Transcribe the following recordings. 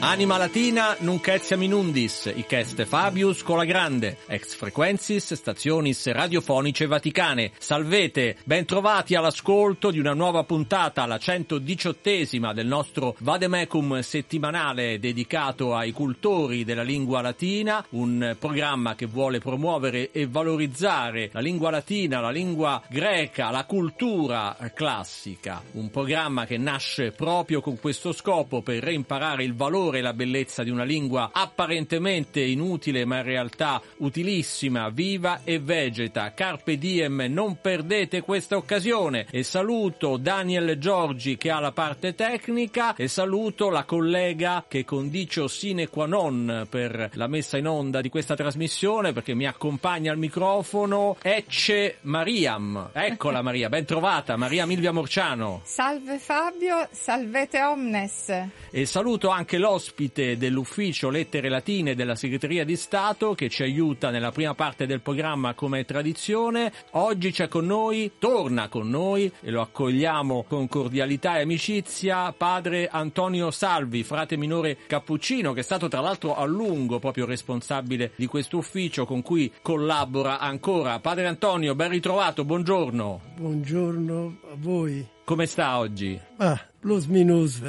Anima Latina nunc etiam inundis, hic est Fabius Cola Grande, ex frequensis stationis radiofonice vaticane. Salvete, bentrovati all'ascolto di una nuova puntata, la 118esima del nostro Vademecum settimanale dedicato ai cultori della lingua latina, un programma che vuole promuovere e valorizzare la lingua latina, la lingua greca, la cultura classica. Un programma che nasce proprio con questo scopo per reimparare il valore e la bellezza di una lingua apparentemente inutile ma in realtà utilissima, viva e vegeta. Carpe diem, non perdete questa occasione e saluto Daniel Giorgi che ha la parte tecnica e saluto la collega che condicio sine qua non per la messa in onda di questa trasmissione perché mi accompagna al microfono Ecce Mariam. Eccola Maria, ben trovata, Maria Milvia Morciano. Salve Fabio, salvete omnes. E saluto anche l'ospite dell'ufficio Lettere Latine della Segreteria di Stato che ci aiuta nella prima parte del programma come tradizione. Oggi c'è con noi, torna con noi e lo accogliamo con cordialità e amicizia, padre Antonio Salvi, frate minore cappuccino, che è stato tra l'altro a lungo proprio responsabile di questo ufficio con cui collabora ancora. Padre Antonio, ben ritrovato, buongiorno. Buongiorno a voi. Come sta oggi? Ah, plus minus,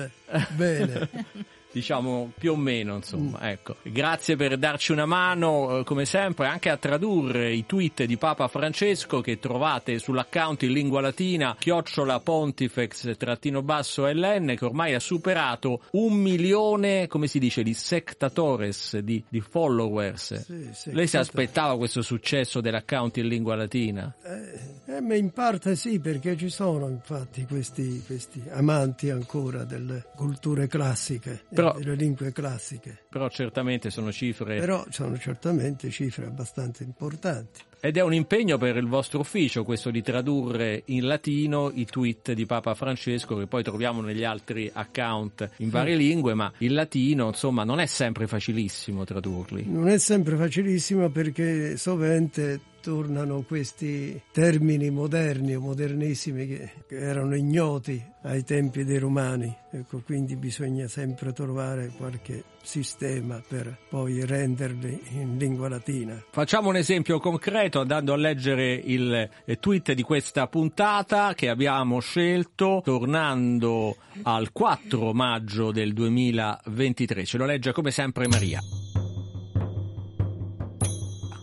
bene. diciamo più o meno insomma ecco. Grazie per darci una mano eh, come sempre anche a tradurre i tweet di Papa Francesco che trovate sull'account in lingua latina chiocciola pontifex trattino basso ln che ormai ha superato un milione come si dice di sectatores di, di followers. Sì, sì, lei si aspettava questo successo dell'account in lingua latina? Eh, eh, in parte sì, perché ci sono infatti questi, questi amanti ancora delle culture classiche, Però- delle lingue classiche. però certamente sono cifre Però sono certamente cifre abbastanza importanti. Ed è un impegno per il vostro ufficio questo di tradurre in latino i tweet di Papa Francesco che poi troviamo negli altri account in varie lingue, ma il latino insomma non è sempre facilissimo tradurli. Non è sempre facilissimo perché sovente tornano questi termini moderni o modernissimi che, che erano ignoti ai tempi dei romani. Ecco, quindi bisogna sempre trovare qualche sistema per poi renderli in lingua latina. Facciamo un esempio concreto andando a leggere il eh, tweet di questa puntata che abbiamo scelto tornando al 4 maggio del 2023. Ce lo legge come sempre Maria.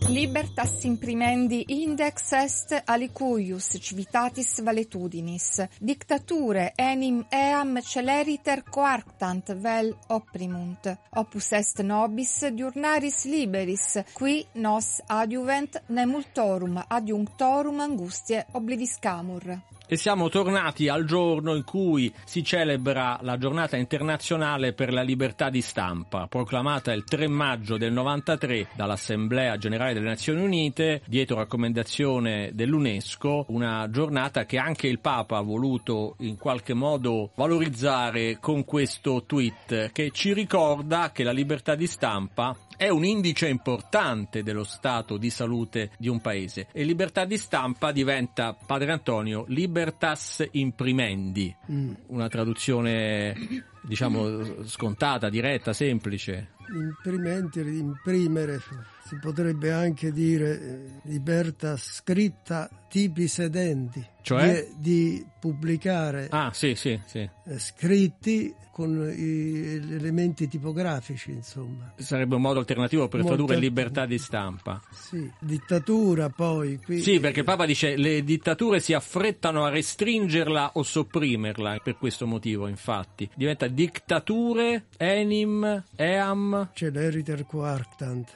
Libertas imprimendi index est alicuius civitatis valetudinis. Dictature enim eam celeriter coarctant vel opprimunt. Opus est nobis diurnaris liberis, qui nos adiuvent ne multorum adiunctorum angustiae obliviscamur. E siamo tornati al giorno in cui si celebra la giornata internazionale per la libertà di stampa, proclamata il 3 maggio del 93 dall'Assemblea Generale delle Nazioni Unite, dietro raccomendazione dell'UNESCO, una giornata che anche il Papa ha voluto in qualche modo valorizzare con questo tweet che ci ricorda che la libertà di stampa è un indice importante dello stato di salute di un paese e libertà di stampa diventa, Padre Antonio, libertas imprimendi, Mm. una traduzione diciamo scontata, diretta, semplice. Imprimenti, imprimere, si potrebbe anche dire eh, libertà scritta tipi sedenti, Cioè? di, di pubblicare Ah, sì, sì, sì. eh, scritti con gli elementi tipografici, insomma. Sarebbe un modo alternativo per Molto- tradurre libertà di stampa. Sì, dittatura poi qui. Sì, perché Papa dice le dittature si affrettano a restringerla o sopprimerla, per questo motivo infatti. Diventa dittature, enim, eam, Celeriter coarctant,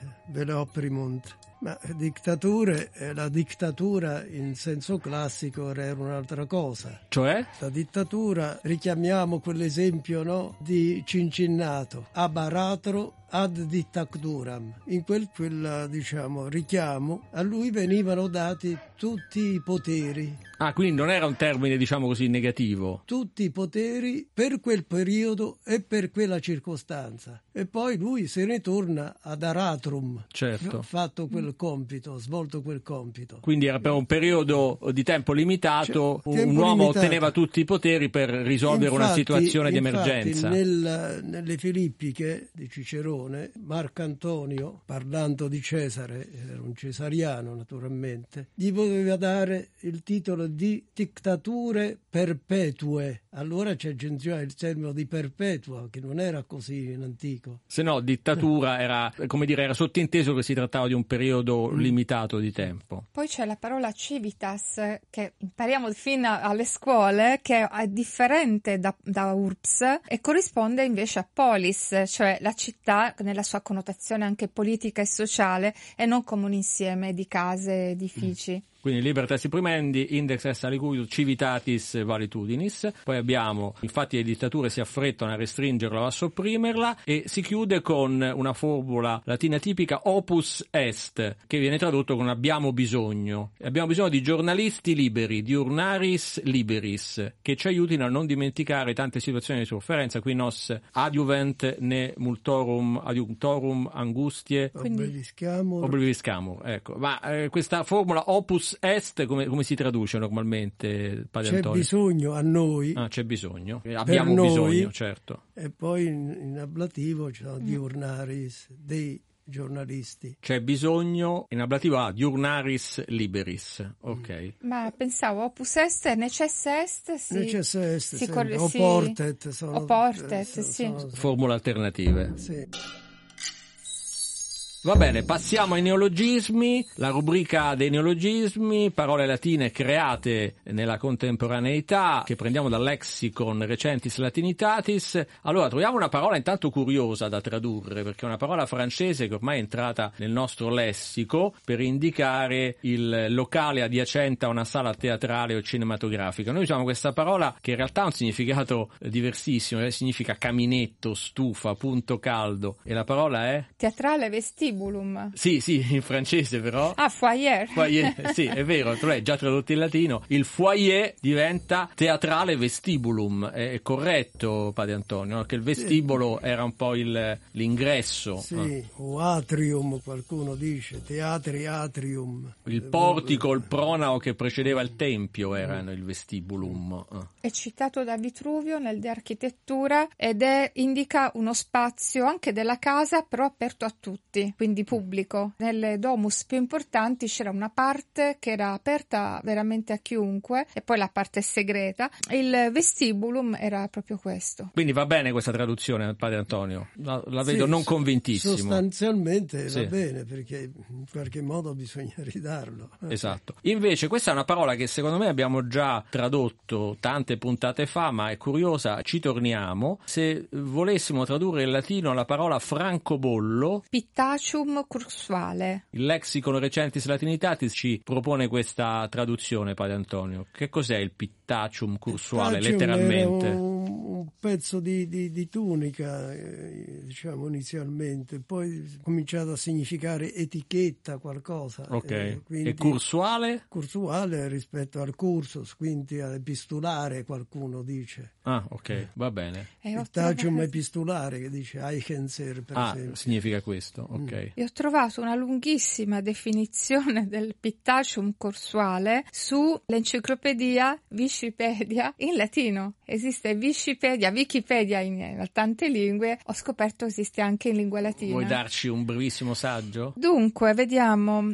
veloprimunt. Ma dittature, eh, la dittatura in senso classico era un'altra cosa. cioè? La dittatura, richiamiamo quell'esempio no, di Cincinnato, abaratro ad dictaturam. In quel, quel diciamo, richiamo a lui venivano dati tutti i poteri. Ah, quindi non era un termine, diciamo così, negativo. Tutti i poteri per quel periodo e per quella circostanza. E poi lui se ne torna ad Aratrum, certo. fatto quel compito, svolto quel compito. Quindi era per un periodo di tempo limitato, cioè, tempo un uomo limitato. otteneva tutti i poteri per risolvere infatti, una situazione di emergenza. Nel, nelle Filippiche di Cicerone, Marcantonio, parlando di Cesare, era un cesariano naturalmente, gli voleva dare il titolo di dittature perpetue. Allora c'è il termine di perpetua, che non era così in antico. Se no, dittatura era, come dire, era sottinteso che si trattava di un periodo mm. limitato di tempo. Poi c'è la parola civitas, che impariamo fin alle scuole, che è differente da, da URPS e corrisponde invece a polis, cioè la città nella sua connotazione anche politica e sociale e non come un insieme di case e edifici. Mm. Quindi libertas primendi, index est alicuius civitatis valitudinis. Poi abbiamo, infatti le dittature si affrettano a restringerla o a sopprimerla e si chiude con una formula latina tipica opus est, che viene tradotto con abbiamo bisogno. Abbiamo bisogno di giornalisti liberi, diurnaris liberis, che ci aiutino a non dimenticare tante situazioni di sofferenza, qui nos adiuvent ne multorum adiuntorum angustie Quindi... obliviscamur. Ecco. Ma eh, questa formula opus est come, come, si traduce normalmente, Padre c'è Antonio? bisogno a noi. Ah, c'è bisogno. Abbiamo noi, bisogno, certo. E poi in, in ablativo ci sono mm. diurnaris, dei giornalisti. C'è bisogno, in ablativo a diurnaris liberis, ok. Ma pensavo opus est, necess est, sì. Necess est, sì. Cor- o portet. Sono, o portet, eh, sì. Sono, Formule alternative. Sì. Va bene, passiamo ai neologismi, la rubrica dei neologismi, parole latine create nella contemporaneità, che prendiamo dal lexicon recentis latinitatis. Allora, troviamo una parola intanto curiosa da tradurre, perché è una parola francese che ormai è entrata nel nostro lessico per indicare il locale adiacente a una sala teatrale o cinematografica. Noi usiamo questa parola che in realtà ha un significato diversissimo, eh, significa caminetto, stufa, punto caldo, e la parola è? Teatrale vestito vestibulum. Sì, sì, in francese però. Ah, foyer. Foyer, sì, è vero, tu l'hai già tradotto in latino. Il foyer diventa teatrale vestibulum. È corretto, padre Antonio, che il vestibolo sì. era un po' il, l'ingresso. Sì, ah. o atrium, qualcuno dice, teatri atrium. Il portico, il pronao che precedeva il tempio erano il vestibulum. Ah. È citato da Vitruvio nel De Architettura ed è, indica uno spazio anche della casa però aperto a tutti quindi pubblico. Nelle domus più importanti c'era una parte che era aperta veramente a chiunque e poi la parte segreta. Il vestibulum era proprio questo. Quindi va bene questa traduzione, padre Antonio? La, la vedo sì, non convintissimo. Sostanzialmente sì. va bene perché in qualche modo bisogna ridarlo. Esatto. Invece questa è una parola che secondo me abbiamo già tradotto tante puntate fa, ma è curiosa, ci torniamo. Se volessimo tradurre in latino la parola francobollo, pittacio Pittacium cursuale. Il lexicon recentis latinitatis ci propone questa traduzione, padre Antonio. Che cos'è il pittacium cursuale, pittacium letteralmente? Un, pezzo di, di, di tunica, eh, diciamo inizialmente, poi ha cominciato a significare etichetta, qualcosa. Ok. Eh, quindi, e cursuale? Cursuale rispetto al cursus, quindi epistolare qualcuno dice. Ah, ok, va bene. Pittacium epistolare che dice Eichenzer per ah, esempio. significa questo, ok. Mm. Ho trovato una lunghissima definizione del pittacium corsuale sull'enciclopedia Wikipedia in latino. Esiste Wikipedia, Wikipedia in tante lingue, ho scoperto esiste anche in lingua latina. Vuoi darci un brevissimo saggio? Dunque, vediamo.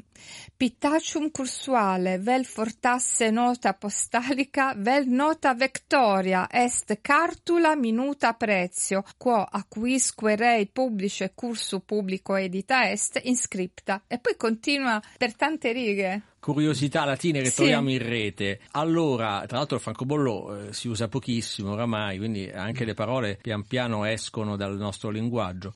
Pittacium cursuale, vel fortasse nota postalica, vel nota vectoria, est cartula minuta prezio, quo acquisque rei publice cursu publico edita est inscripta. E poi continua per tante righe curiosità latine che sì. troviamo in rete. Allora, tra l'altro il francobollo eh, si usa pochissimo oramai, quindi anche le parole pian piano escono dal nostro linguaggio.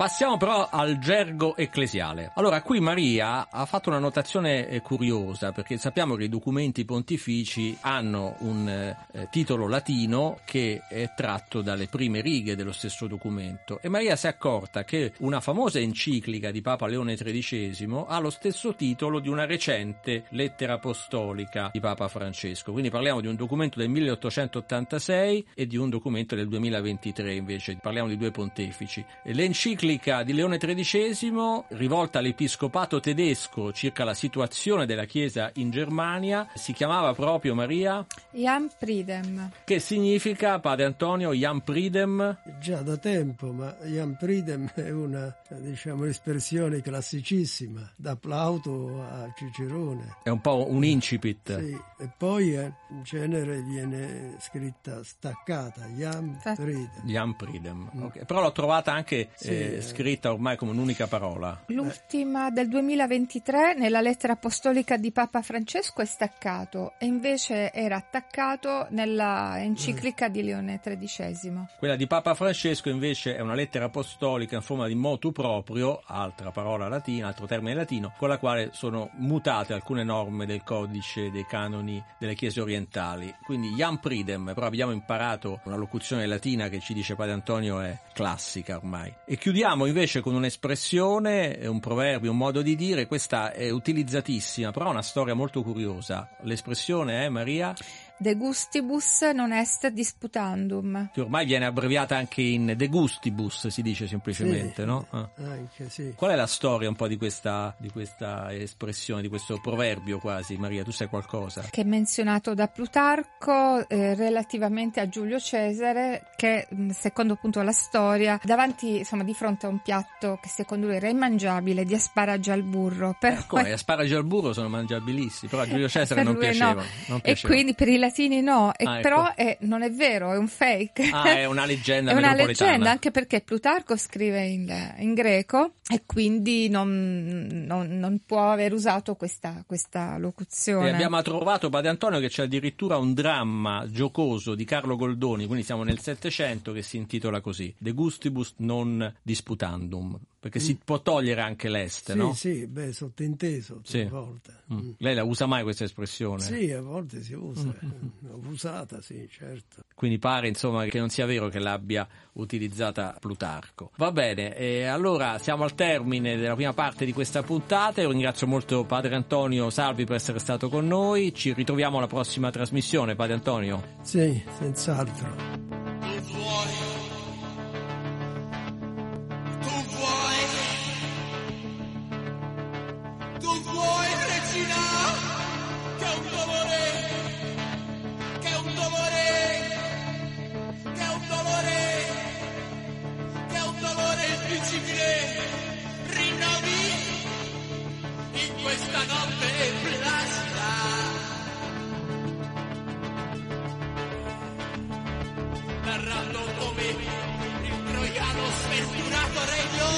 Passiamo però al gergo ecclesiale. Allora, qui Maria ha fatto una notazione eh, curiosa, perché sappiamo che i documenti pontifici hanno un eh, titolo latino che è tratto dalle prime righe dello stesso documento e Maria si è accorta che una famosa enciclica di Papa Leone XIII ha lo stesso titolo di una recente lettera apostolica di Papa Francesco. Quindi parliamo di un documento del 1886 e di un documento del 2023 invece, parliamo di due pontefici. L'enciclica di Leone XIII, rivolta all'episcopato tedesco circa la situazione della Chiesa in Germania, si chiamava proprio Maria? Jan Pridem. Che significa, padre Antonio, Jan Pridem? Già da tempo, ma Jan Pridem è una diciamo, espressione classicissima, da Plauto a Cicerone. È un po' un incipit. Sì, e poi eh, in genere viene scritta staccata, Jan Pridem. Jan Pridem, okay. però l'ho trovata anche... Sì. Eh, scritta ormai come un'unica parola. L'ultima del 2023 nella lettera apostolica di Papa Francesco è staccato e invece era attaccato nella enciclica di Leone XIII. Quella di Papa Francesco invece è una lettera apostolica in forma di motu proprio, altra parola latina, altro termine latino, con la quale sono mutate alcune norme del codice dei canoni delle chiese orientali. Quindi Iam Pridem, però abbiamo imparato una locuzione latina che ci dice Padre Antonio è classica ormai. E chiudiamo Chiudiamo invece con un'espressione, un proverbio, un modo di dire, questa è utilizzatissima, però ha una storia molto curiosa. L'espressione è Maria? De gustibus non est disputandum. Che ormai viene abbreviata anche in de gustibus, si dice semplicemente, sì, no? Ah. Anche, sì. Qual è la storia un po' di questa, di questa espressione, di questo proverbio quasi, Maria? Tu sai qualcosa? Che è menzionato da Plutarco eh, relativamente a Giulio Cesare, che secondo appunto la storia, davanti, insomma, di fronte a un piatto che secondo lui era immangiabile di asparagi al burro. Però... Eh, come? Asparagi al burro sono mangiabilissimi, però a Giulio Cesare non piaceva, no. non piaceva. E quindi per i latini no, e, ah, ecco. però è, non è vero, è un fake. Ah, è una leggenda È una leggenda, anche perché Plutarco scrive in, in greco e quindi non, non, non, può aver usato questa, questa locuzione. E abbiamo trovato, Padre Antonio, che c'è addirittura un dramma giocoso di Carlo Goldoni, quindi siamo nel Settecento, che si intitola così, De gustibus non disputandum perché mm. si può togliere anche l'est, sì, no? Sì, beh, sottinteso sì. a volte. Mm. Mm. Lei la usa mai questa espressione? Sì, a volte si usa, mm. L'ho usata, sì, certo. Quindi pare, insomma, che non sia vero che l'abbia utilizzata Plutarco. Va bene, e allora siamo al termine della prima parte di questa puntata. Io ringrazio molto Padre Antonio Salvi per essere stato con noi. Ci ritroviamo alla prossima trasmissione, Padre Antonio. Sì, senz'altro.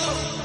you.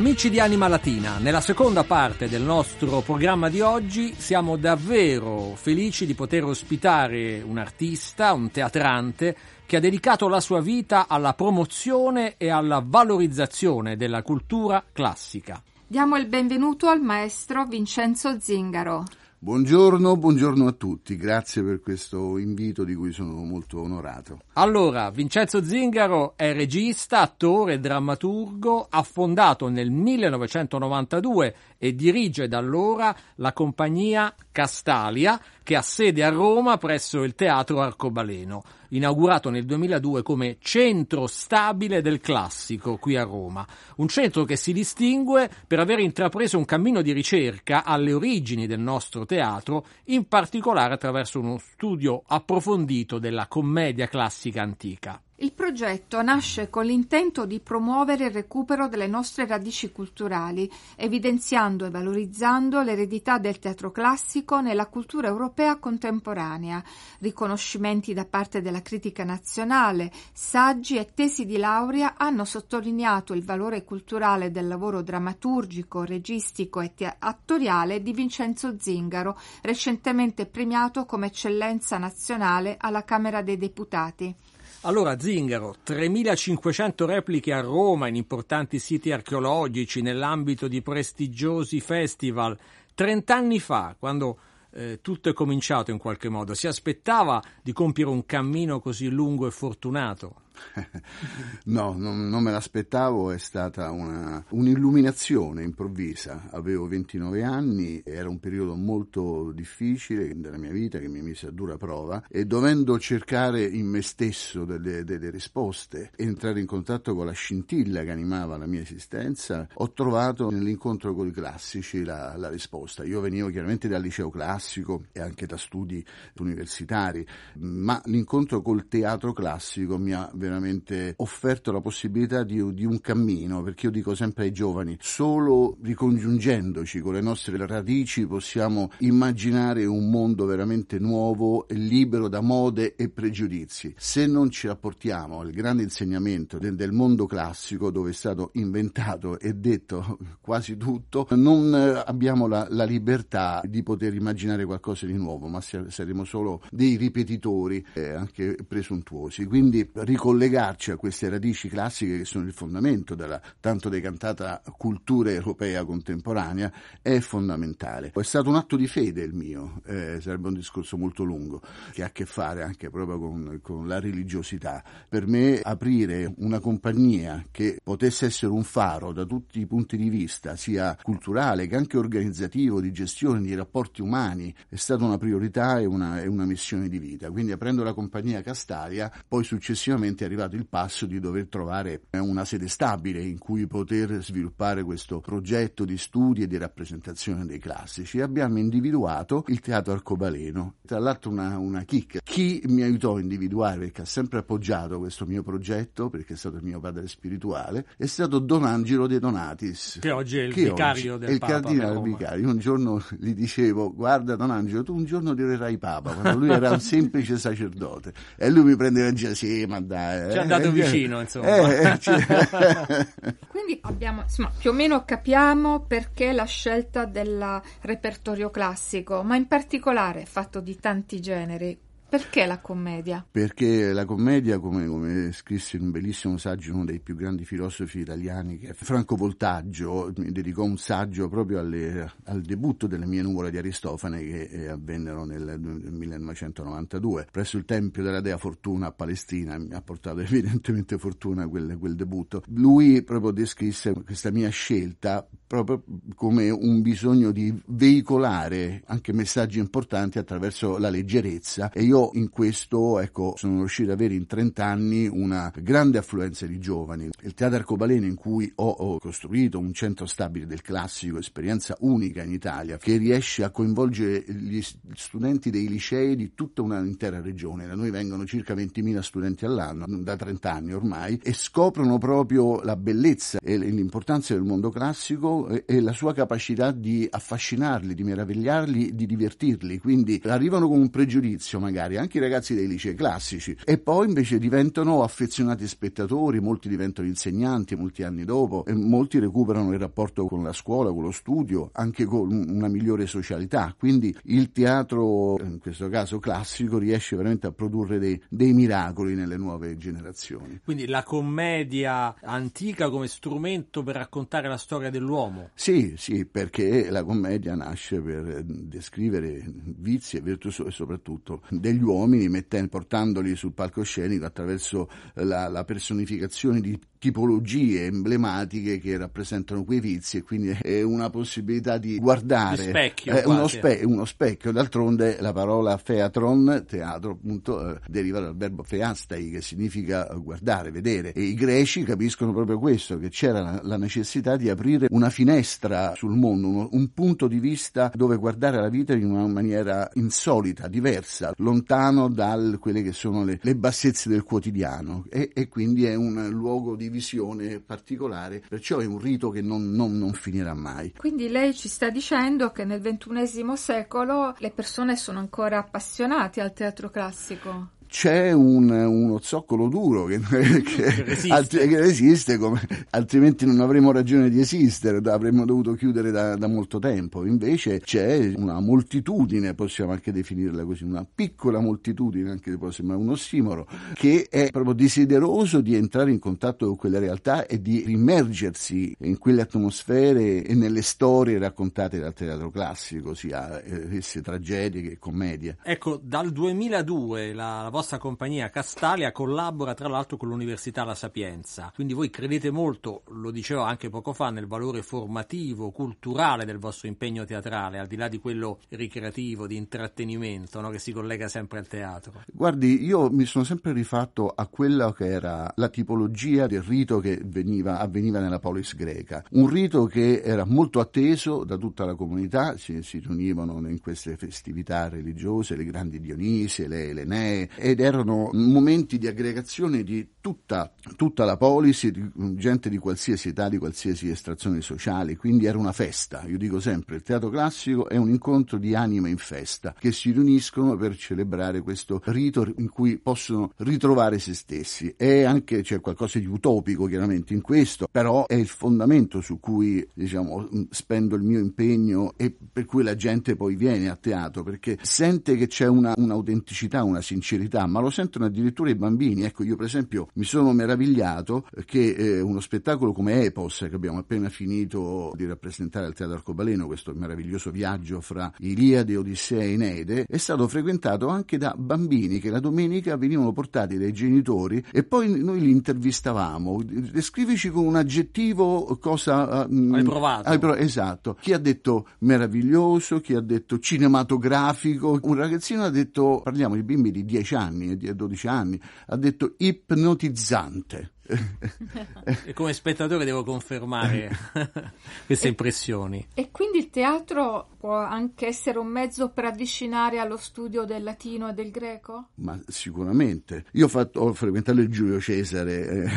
Amici di Anima Latina, nella seconda parte del nostro programma di oggi siamo davvero felici di poter ospitare un artista, un teatrante, che ha dedicato la sua vita alla promozione e alla valorizzazione della cultura classica. Diamo il benvenuto al maestro Vincenzo Zingaro. Buongiorno, buongiorno a tutti, grazie per questo invito di cui sono molto onorato. Allora, Vincenzo Zingaro è regista, attore drammaturgo, ha fondato nel 1992 e dirige da allora la compagnia Castalia, che ha sede a Roma presso il Teatro Arcobaleno, inaugurato nel 2002 come centro stabile del classico qui a Roma. Un centro che si distingue per aver intrapreso un cammino di ricerca alle origini del nostro teatro, in particolare attraverso uno studio approfondito della commedia classica antica. Il progetto nasce con l'intento di promuovere il recupero delle nostre radici culturali, evidenziando e valorizzando l'eredità del teatro classico nella cultura europea contemporanea, riconoscimenti da parte della critica nazionale, saggi e tesi di laurea hanno sottolineato il valore culturale del lavoro drammaturgico, registico e attoriale di Vincenzo Zingaro, recentemente premiato come eccellenza nazionale alla Camera dei Deputati. Allora, Zingaro, 3500 repliche a Roma in importanti siti archeologici nell'ambito di prestigiosi festival. 30 anni fa, quando eh, tutto è cominciato in qualche modo, si aspettava di compiere un cammino così lungo e fortunato? no, non, non, me l'aspettavo, è stata una, un'illuminazione improvvisa. Avevo 29 anni, era un periodo molto difficile della mia vita che mi mise a dura prova e dovendo cercare in me stesso delle, delle risposte, entrare in contatto con la scintilla che animava la mia esistenza, ho trovato nell'incontro con i classici la, la risposta. Io venivo chiaramente dal liceo classico e anche da studi universitari, ma l'incontro col teatro classico mi ha veramente veramente offerto la possibilità di, di, un cammino, perché io dico sempre ai giovani, solo ricongiungendoci con le nostre radici possiamo immaginare un mondo veramente nuovo e libero da mode e pregiudizi. Se non ci rapportiamo al grande insegnamento del, del mondo classico dove è stato inventato e detto quasi tutto, non abbiamo la, la libertà di poter immaginare qualcosa di nuovo, ma saremo solo dei ripetitori eh, anche presuntuosi. Quindi ricollegare collegarci a queste radici classiche che sono il fondamento della tanto decantata cultura europea contemporanea è fondamentale. È stato un atto di fede il mio, eh, sarebbe un discorso molto lungo, che ha a che fare anche proprio con, con la religiosità. Per me aprire una compagnia che potesse essere un faro da tutti i punti di vista, sia culturale che anche organizzativo, di gestione, di rapporti umani, è stata una priorità e una, e una missione di vita. Quindi aprendo la compagnia Castalia, poi successivamente arrivato il passo di dover trovare una sede stabile in cui poter sviluppare questo progetto di studi e di rappresentazione dei classici. Abbiamo individuato il Teatro Arcobaleno. Tra l'altro una, una chicca. Chi mi aiutò a individuare, perché ha sempre appoggiato questo mio progetto, perché è stato il mio padre spirituale, è stato Don Angelo De Donatis. Che oggi è il vicario del è il Papa. cardinale vicario. Io un giorno gli dicevo, guarda Don Angelo, tu un giorno direrai Papa, quando lui era un semplice sacerdote. E lui mi prendeva in giro, sì, ma dai, ci è andato eh, vicino, insomma. Eh, Quindi abbiamo, insomma, più o meno capiamo perché la scelta del repertorio classico, ma in particolare fatto di tanti generi. Perché la commedia? Perché la commedia, come, come, scrisse in un bellissimo saggio uno dei più grandi filosofi italiani, che è Franco Voltaggio, mi dedicò un saggio proprio alle, al debutto delle mie nuvole di Aristofane che eh, avvennero nel, nel 1992, presso il Tempio della Dea Fortuna a Palestina, mi ha portato evidentemente fortuna quel, quel debutto. Lui proprio descrisse questa mia scelta proprio come un bisogno di veicolare anche messaggi importanti attraverso la leggerezza e io in questo ecco, sono riuscito ad avere in 30 anni una grande affluenza di giovani. Il Teatro Arcobaleno in cui ho, ho costruito un centro stabile del classico, esperienza unica in Italia, che riesce a coinvolgere gli studenti dei licei di tutta un'intera regione. Da noi vengono circa 20.000 studenti all'anno, da 30 anni ormai, e scoprono proprio la bellezza e l'importanza del mondo classico e la sua capacità di affascinarli, di meravigliarli, di divertirli. Quindi arrivano con un pregiudizio magari anche i ragazzi dei licei classici e poi invece diventano affezionati spettatori, molti diventano insegnanti molti anni dopo e molti recuperano il rapporto con la scuola, con lo studio, anche con una migliore socialità. Quindi il teatro, in questo caso classico, riesce veramente a produrre dei, dei miracoli nelle nuove generazioni. Quindi la commedia antica come strumento per raccontare la storia dell'uomo? Sì, sì, perché la commedia nasce per descrivere vizi e virtù soprattutto degli uomini, mettendo, portandoli sul palcoscenico attraverso la, la personificazione di tipologie emblematiche che rappresentano quei vizi e quindi è una possibilità di guardare. Di specchio, eh, uno, spe- uno specchio, d'altronde la parola featron, teatro appunto, eh, deriva dal verbo feastai che significa guardare, vedere. E i greci capiscono proprio questo, che c'era la, la necessità di aprire una finestra sul mondo, uno- un punto di vista dove guardare la vita in una maniera insolita, diversa, lontano da quelle che sono le, le bassezze del quotidiano. E, e quindi è un luogo di visione particolare, perciò è un rito che non, non- non finirà mai. Quindi lei ci sta dicendo che nel XXI secolo le persone sono ancora appassionate al teatro classico. C'è un- uno zoccolo duro che, che- resiste. alt- che resiste, come- altrimenti non avremmo ragione di esistere, avremmo dovuto chiudere da, da molto tempo. Invece c'è una moltitudine, possiamo anche definirla così, una piccola moltitudine, anche se può sembrare un ossimoro, che è proprio desideroso di entrare in contatto con quelle realtà e di immergersi in quelle atmosfere e nelle storie raccontate dal teatro classico, sia eh, esse tragedie che commedie. Ecco, dal 2002 la, la vostra compagnia Castalia collabora tra l'altro con l'Università La Sapienza, quindi voi credete molto, lo dicevo anche poco fa, nel valore formativo, culturale del vostro impegno teatrale, al di là di quello ricreativo, di intrattenimento, no, che si collega sempre al teatro. Guardi, io mi sono sempre rifatto a quella che era la tipologia del rito che veniva, avveniva nella polis greca. Un rito che era molto atteso da tutta la comunità, si, si riunivano in queste festività religiose, le grandi Dionise, le Elenee, ed erano momenti di aggregazione di tutta, tutta la polis, di gente di qualsiasi età, di qualsiasi estrazione sociale, quindi era una festa. Io dico sempre, il teatro classico è un incontro di anime in festa, che si riuniscono per celebrare questo rito in cui possono ritrovare se stessi. E anche c'è qualcosa di utopico chiaramente in questo, però è il fondamento su cui diciamo spendo il mio impegno e per cui la gente poi viene a teatro perché sente che c'è una, un'autenticità, una sincerità, ma lo sentono addirittura i bambini. Ecco, io per esempio mi sono meravigliato che eh, uno spettacolo come Epos, che abbiamo appena finito di rappresentare al Teatro Arcobaleno, questo meraviglioso viaggio fra Iliade, Odissea e Eneide, è stato frequentato anche da bambini che la domenica venivano portati dai genitori e poi noi li intervistavamo. Descrivici con un aggettivo cosa... eh, Hai provato. hai pro- esatto. Chi ha detto meraviglioso, chi ha detto cinematografico. Un ragazzino ha detto, parliamo di bimbi di 10 anni e di 12 anni, ha detto ipnotizzante. E come spettatore devo confermare queste impressioni. E quindi il teatro può anche essere un mezzo per avvicinare allo studio del latino e del greco? Ma sicuramente. Io ho, fatto, ho frequentato il Giulio Cesare.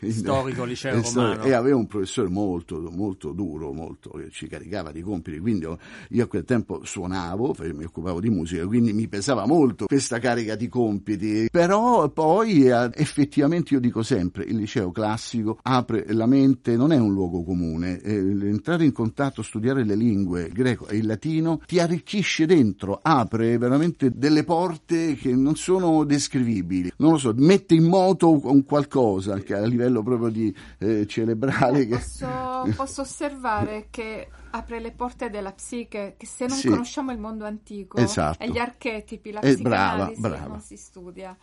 eh, Storico liceo eh, stor- romano. E avevo un professore molto, molto duro, molto, che ci caricava di compiti. Quindi io, io a quel tempo suonavo, mi occupavo di musica, quindi mi pesava molto questa carica di compiti. Però poi eh, effettivamente io dico sempre, il liceo classico apre la mente, non è un luogo comune. Eh, entrare in contatto, studiare le lingue, il greco e il latino, ti arricchisce dentro, apre veramente delle porte che non sono descrivibili. Non lo so, mette in moto un qualcosa anche a livello proprio di eh, cerebrale. Che... Posso, posso osservare che apre le porte della psiche, che se non Sì. conosciamo il mondo antico Esatto. e gli archetipi, la Eh, psicanalisi brava, brava. non si studia.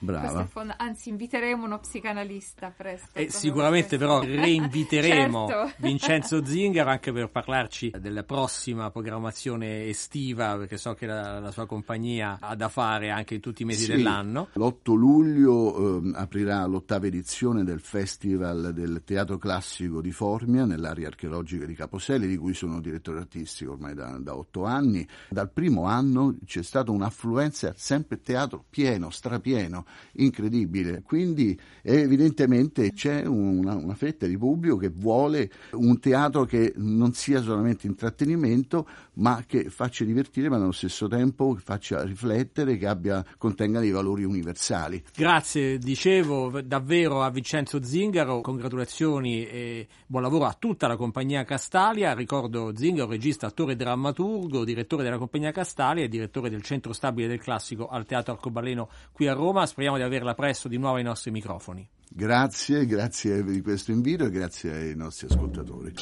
Fonda- anzi, inviteremo uno psicanalista presto. E proprio sicuramente per però reinviteremo Certo. Vincenzo Zingaro anche per parlarci della prossima programmazione estiva, perché so che la, la sua compagnia ha da fare anche in tutti i mesi Sì, dell'anno. L'8 luglio ehm, aprirà l'ottava edizione del Festival del Teatro Classico di Formia nell'area archeologica di Caposelli, di cui sono direttore artistico ormai da, da otto anni. Dal primo anno c'è stata un'affluenza sempre teatro pieno, strapieno, incredibile. Quindi evidentemente c'è una, una fetta di pubblico che vuole un teatro che non sia solamente intrattenimento, ma che faccia divertire, ma nello stesso tempo faccia riflettere, che abbia, contenga dei valori universali. Grazie, dicevo davvero a Vincenzo Zingaro, congratulazioni e buon lavoro a tutta la compagnia Castalia. Ricordo Zingaro, regista, attore drammaturgo, direttore della compagnia Castalia e direttore del Centro Stabile del Classico al Teatro Arcobaleno qui a Roma. Speriamo di averla presto di nuovo ai nostri microfoni. Grazie, grazie di questo invito e grazie ai nostri ascoltatori.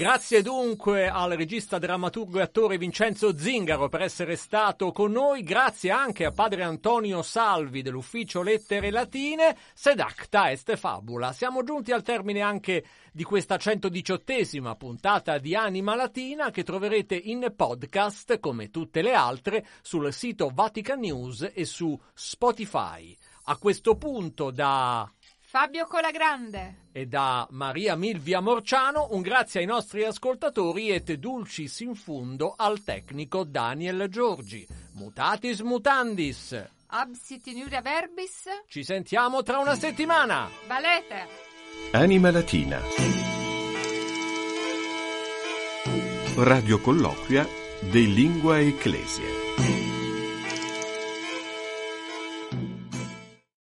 Grazie dunque al regista, drammaturgo e attore Vincenzo Zingaro per essere stato con noi, grazie anche a padre Antonio Salvi dell'ufficio Lettere Latine, sed acta est fabula. Siamo giunti al termine anche di questa 118esima puntata di Anima Latina che troverete in podcast come tutte le altre sul sito Vatican News e su Spotify. A questo punto da Fabio Colagrande e da Maria Milvia Morciano un grazie ai nostri ascoltatori et dulcis in fundo al tecnico Daniel Giorgi. Mutatis mutandis. Absit in verbis Ci sentiamo tra una settimana. Valete Anima Latina. Radio colloquia de Lingua Ecclesia.